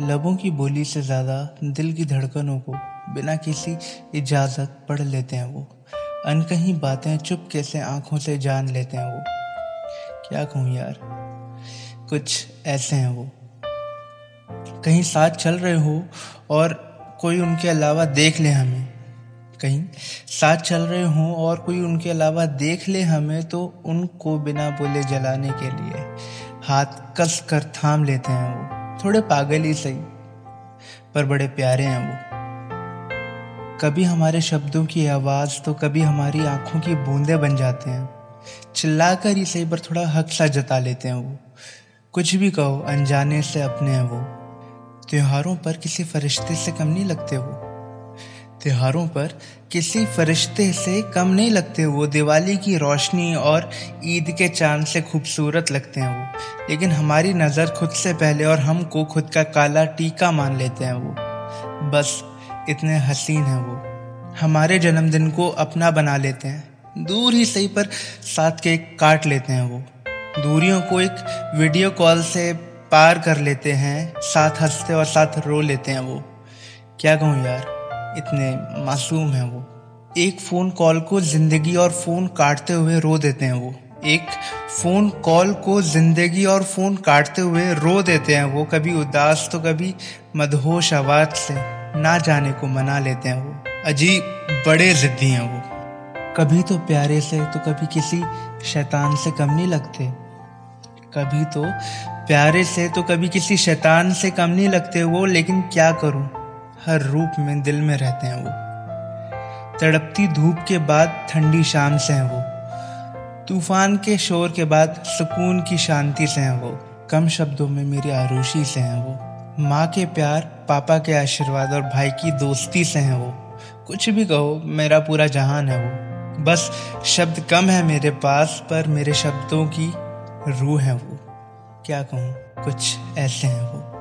लबों की बोली से ज़्यादा दिल की धड़कनों को बिना किसी इजाज़त पढ़ लेते हैं वो। अनकहीं बातें चुप कैसे आँखों से जान लेते हैं वो। क्या कहूँ यार? कुछ ऐसे हैं वो। कहीं साथ चल रहे हो और कोई उनके अलावा देख ले हमें। कहीं साथ चल रहे हों और कोई उनके अलावा देख ले हमें तो उनको बिना बोले जलाने के लिए हाथ कस कर थाम लेते हैं वो। थोड़े पागल ही सही, पर बड़े प्यारे हैं वो। कभी हमारे शब्दों की आवाज़ तो कभी हमारी आँखों की बूंदे बन जाते हैं। चिल्ला कर ही सही, पर थोड़ा हक सा जता लेते हैं वो। कुछ भी कहो, अनजाने से अपने हैं वो। त्योहारों पर किसी फरिश्ते से कम नहीं लगते वो। त्योहारों पर किसी फरिश्ते से कम नहीं लगते वो। दिवाली की रोशनी और ईद के चाँद से खूबसूरत लगते हैं वो। लेकिन हमारी नज़र खुद से पहले और हमको खुद का काला टीका मान लेते हैं वो। बस इतने हसीन हैं वो। हमारे जन्मदिन को अपना बना लेते हैं। दूर ही सही पर साथ के काट लेते हैं वो। दूरियों को एक वीडियो कॉल से पार कर लेते हैं, साथ हँसते और साथ रो लेते हैं वो। क्या कहूँ यार? इतने मासूम हैं वो। एक फ़ोन कॉल को ज़िंदगी और फ़ोन काटते हुए रो देते हैं वो। एक फ़ोन कॉल को ज़िंदगी और फ़ोन काटते हुए रो देते हैं वो। कभी उदास तो कभी मदहोश आवाज़ से ना जाने को मना लेते हैं वो। अजीब बड़े ज़िद्दी हैं वो। कभी तो प्यारे से तो कभी किसी शैतान से कम नहीं लगते। कभी तो प्यारे से तो कभी किसी शैतान से कम नहीं लगते वो, लेकिन क्या करूँ? हर रूप में दिल में रहते हैं वो। तड़पती धूप के बाद ठंडी शाम से हैं वो। तूफ़ान के शोर के बाद सुकून की शांति से हैं वो। कम शब्दों में मेरी आरूशी से हैं वो। माँ के प्यार, पापा के आशीर्वाद और भाई की दोस्ती से हैं वो। कुछ भी कहो, मेरा पूरा जहान है वो। बस शब्द कम है मेरे पास, पर मेरे शब्दों की रूह है वो। क्या कहूँ? कुछ ऐसे हैं वो।